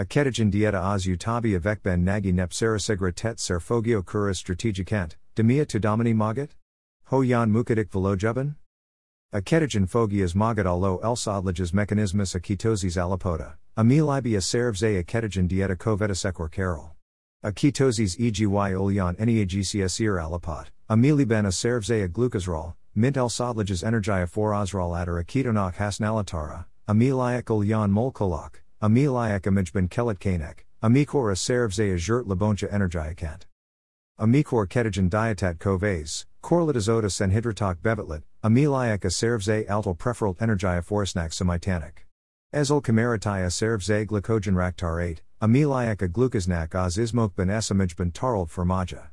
A ketogen dieta az utabi avec ben nagi nepsarasegra tet serfogio kura strategicant, demia to domini magat? Ho yan mukadik velojubin? A ketogen fogias magat allo elsodlages mechanismus a ketosis alipoda, a milibia serves a ketogen dieta covetasecor carol. A ketosis egi olion neagcsir alipot, a miliben a serves a glucosrol, mint elsodlages energia for osrol atter a ketonok hasnalitara, a miliac olion molkolok, a miliac imagben kelet kanek, a mikor a serves a jurt laboncha energiacant. A mikor ketogen dietat coves, corlitizotus and hydrotok bevetlet, a miliac a serves a altal preferalt energia forasnak semitanic. Ezel kameratai serves a glycogen raktar 8, a miliac a glucosnak az ismok ben esamij ben tarald formaja.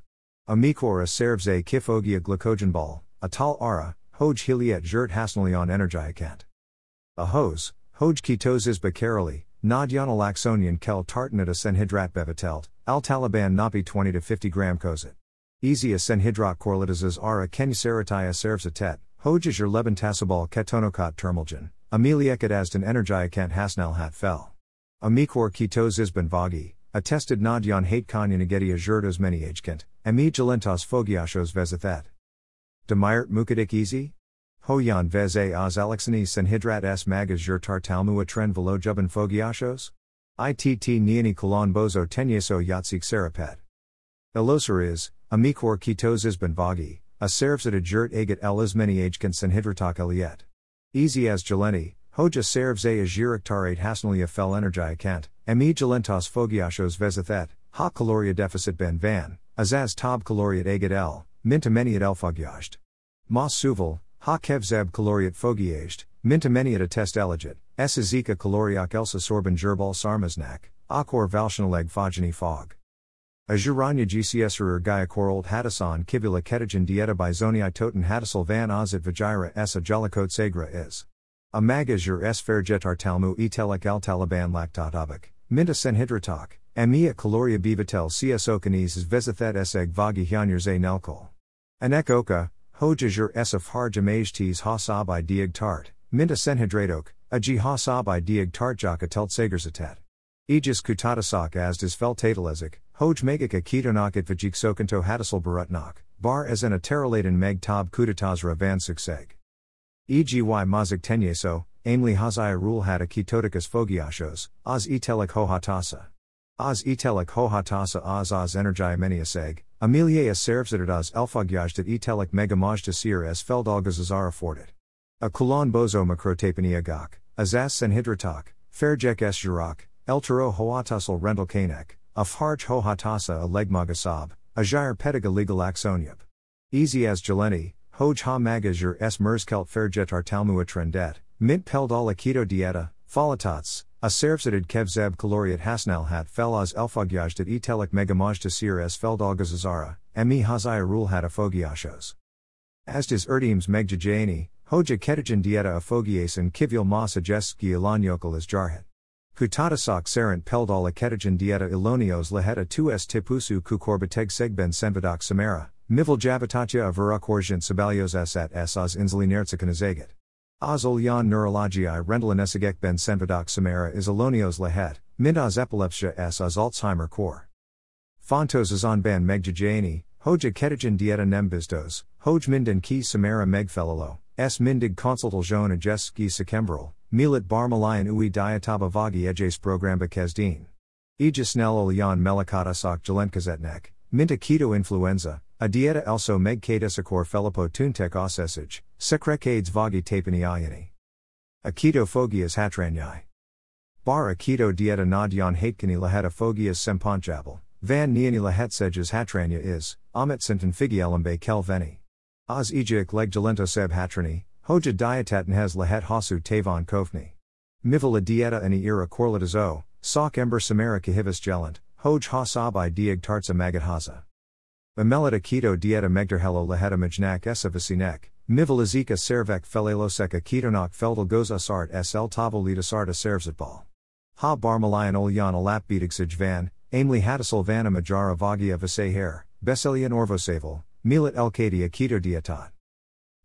A mikor a serves a kifogia glycogen ball, a tal ara, hoj hiliet jurt hasnalion energiacant. A hose, hoj bakarali, nadyan alaxonian kel tartanata senhydrat bevetelt, al taliban napi 20 to 50 gram kozit. Easy a senhydrat corlitazes ara kenyserataya serves a tet, hoj your leben tasabal ketonokat termalgen, amelieket asden energiacant hasnal hat fel. Amikor ketos isben vagi, attested nadyan hate kanyanageti ajurdos many agekant, ami gelentos fogiashos vezathet. Demyert mukadik easy? Hoyan veze az alexani senhydrat s tartalmu a tren velojubin fogiashos? ITT niani kolon bozo tenyeso yatsik serapet. Elosar is, amikor ketos isben vagi, a serves at a jurt agat el ismeni agekant senhydratok eliet. Easy as geleni, Hoja serves a ajiriktarate hasnalia fel energiacant, me gelentos fogiashos vezathet, ha caloria deficit ben van, azaz tab caloriat agat el, mintameniat elfogiasht. Mas suval, ha kevzeb caloriat fogiasht, mintameniat attest elegit, s azika caloriac elsa sorban gerbal sarmaznak, akor valshanaleg fogeny fog. Ajuranya GCSR Gaiakorold Hadasan Kivula Ketogen Dieta Bizoni Toten Hadasal Van Ozit Vajira S. Ajalikot Segra is. A magazur s ferjetar talmu etelek al taliban lactotabak, minta senhidratok, amia caloria bivatel csokanes vezathet eseg vagi hyanyers a nelkol. Anek hojajur s of har jamajtes hasab i diag tart, minta senhydradok, a ji hasab i diag tart jaka telt sagersatet. Aegis kutatasak as des feltatalezik, hoj megika ketonak at vajik sokanto hadasal barutnak, bar as an ateraladen meg tab kutatazra van sukseg. EGY mazik tenyeso, aimli hazaya rule had a ketoticus fogiashos, az etelik hohatasa. Az etelik hohatasa az az energia meniaseg, amelia servsitat az elfogyajtat etelik megamajta sir es feldalgazazara fortit. A kulon bozo macrotapania gok, azas senhidratok, fairjek es jurak, eltero hoatasal rental kanek, a farj hohatasa a legmagasab, a jair pediga legal axonyab. Easy as geleni, Hoj ha magazur s merskelt ferjetar talmua trendet, mint peldal keto dieta, falatats, a servsidid kevzeb kaloriat hasnal hat felaz elfogyajdat etelik megamajta sir s feldalgazazara, mi hazaya rule hat afogiashos. Asdes erdims megjajani, hoja ketogen dieta afogiasin kivil ma suggeski ilanyokal is jarhet. Kutatasak serent peldal ketogen dieta ilonios laheta 2s tipusu kukorbeteg segben senvadak samara, Mivel Javitatya avurakorjant sabalios sat esas insulinertsikanazagat. Azol yan neurologiae rendalinesiget ben senvadak samara is alonios lahet, mindas epilepsia s as Alzheimer core. Fontos azon ban megjajani, hoja ketogen dieta nembistos, hoj minden ki samara megfelalo, s mindig consultal jon ajes ski sekembral, milit barmalayan ui diataba vagi ejes programba kezdin. Ejisnel olyan melikata sok jelenkazetnek, minta keto influenza, a dieta also meg akor felipo tuntek osesage, secrecades vagi tapani ayani. A keto phogias hatranyai. Bar a keto dieta nadyan hatkani laheta phogias semponchabal, van niani lahetseges hatranya is, amit sinton figielambe kel veni. Oz ejik leg seb hatrani, hoja has lahet hasu tavon kofni. Mivala dieta ani ira korlitazo, sok ember samara kahivas gelent, hoj hasabai diag tartsa magat haza. Emelita keto dieta megderhelo lehetamajnak esavasinek, mivilizika servek feleloseka ketonak feldalgoza sart sl tavalita sarta servsatbal. Ha barmalayan olyan alap bedigsij van, aimli hadasal vana majara vagia visaher, beselian orvosaval, milit elkadia keto dietat.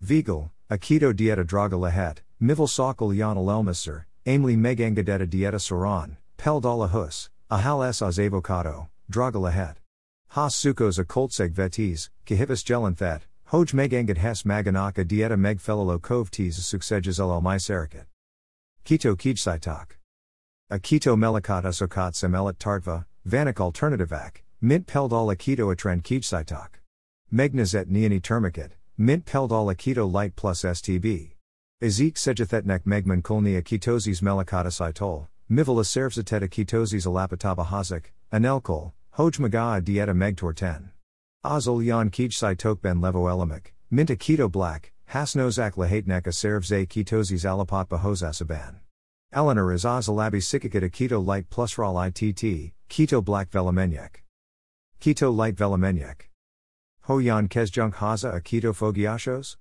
Vigal, a keto dieta draga lehet, mivil sakal yan aimli megangadeta dieta soran, Peldala hus, ahal s az avocado, dragalahet. Has sukos a koltseg vetis, kahivas gelanthet, hoj megangat hes maganaka dieta meg felilo kov tes suxeges al mysericat. Keto kijsaitak. A keto melikat usokat semelit tartva, vanik alternativac, mint peldal peldala keto atran kijsaitak. Megnazet neani termicate, mint peldala keto light plus STB. Ezeek sejethetnek megman kulnia ketoses melikatasitol, mivala servzeteta ketoses alapataba hazik, anelkol, hoj magaa dieta megtor 10. Azol yan kijsai tokben levo elamic, minta keto black, hasnozak lahatnek a servze ketoses alapot bahosasaban. Eleanor is Ozalabi Sikikata Keto Light Plus Ral ITT, Keto Black Velamenyek. Keto Light Velamenyek. Hoyan Kesjunk Haza a Keto Fogiashos?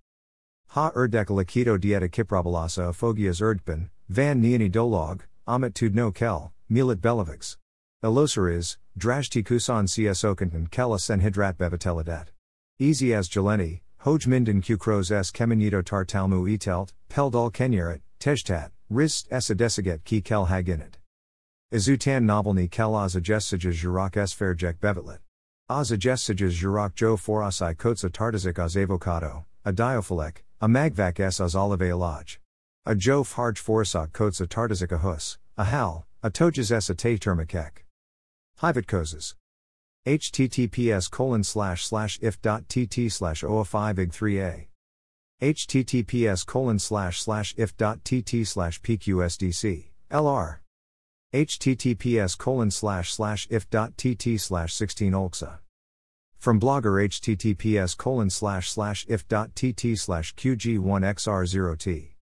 Ha Erdekala Keto Dieta Kiprabalasa a Fogias Erdpen, Van Niani Dolog, Amit Tudno Kel, Milit Belovics. Elosar is, Drashti Kusan CSO Kella Senhidrat Bevateladet. Easy as Jeleni, Hoj Minden Kukros S Kemenito Tartalmu Etelt, Peldal Kenyeret, Tejtat. Rist esadesiget ki kel haginit. Izutan novelni kel azajessages jurak esferjek bevetlet. Azajessages jurak jo forasai kotsa tartazik az avocado, a diofilek, a magvak s az olive alaj. A jo farj forsak kotsa tartazik a hus, a hal, a tojas s a te termikek. Hivit kozes. https colon slash slash if.tt slash 005 ig 3a https colon slash slash if.tt slash pqsdc lr https colon slash slash if.tt slash 16 olxa from blogger https colon slash slash if.tt slash qg1xr0t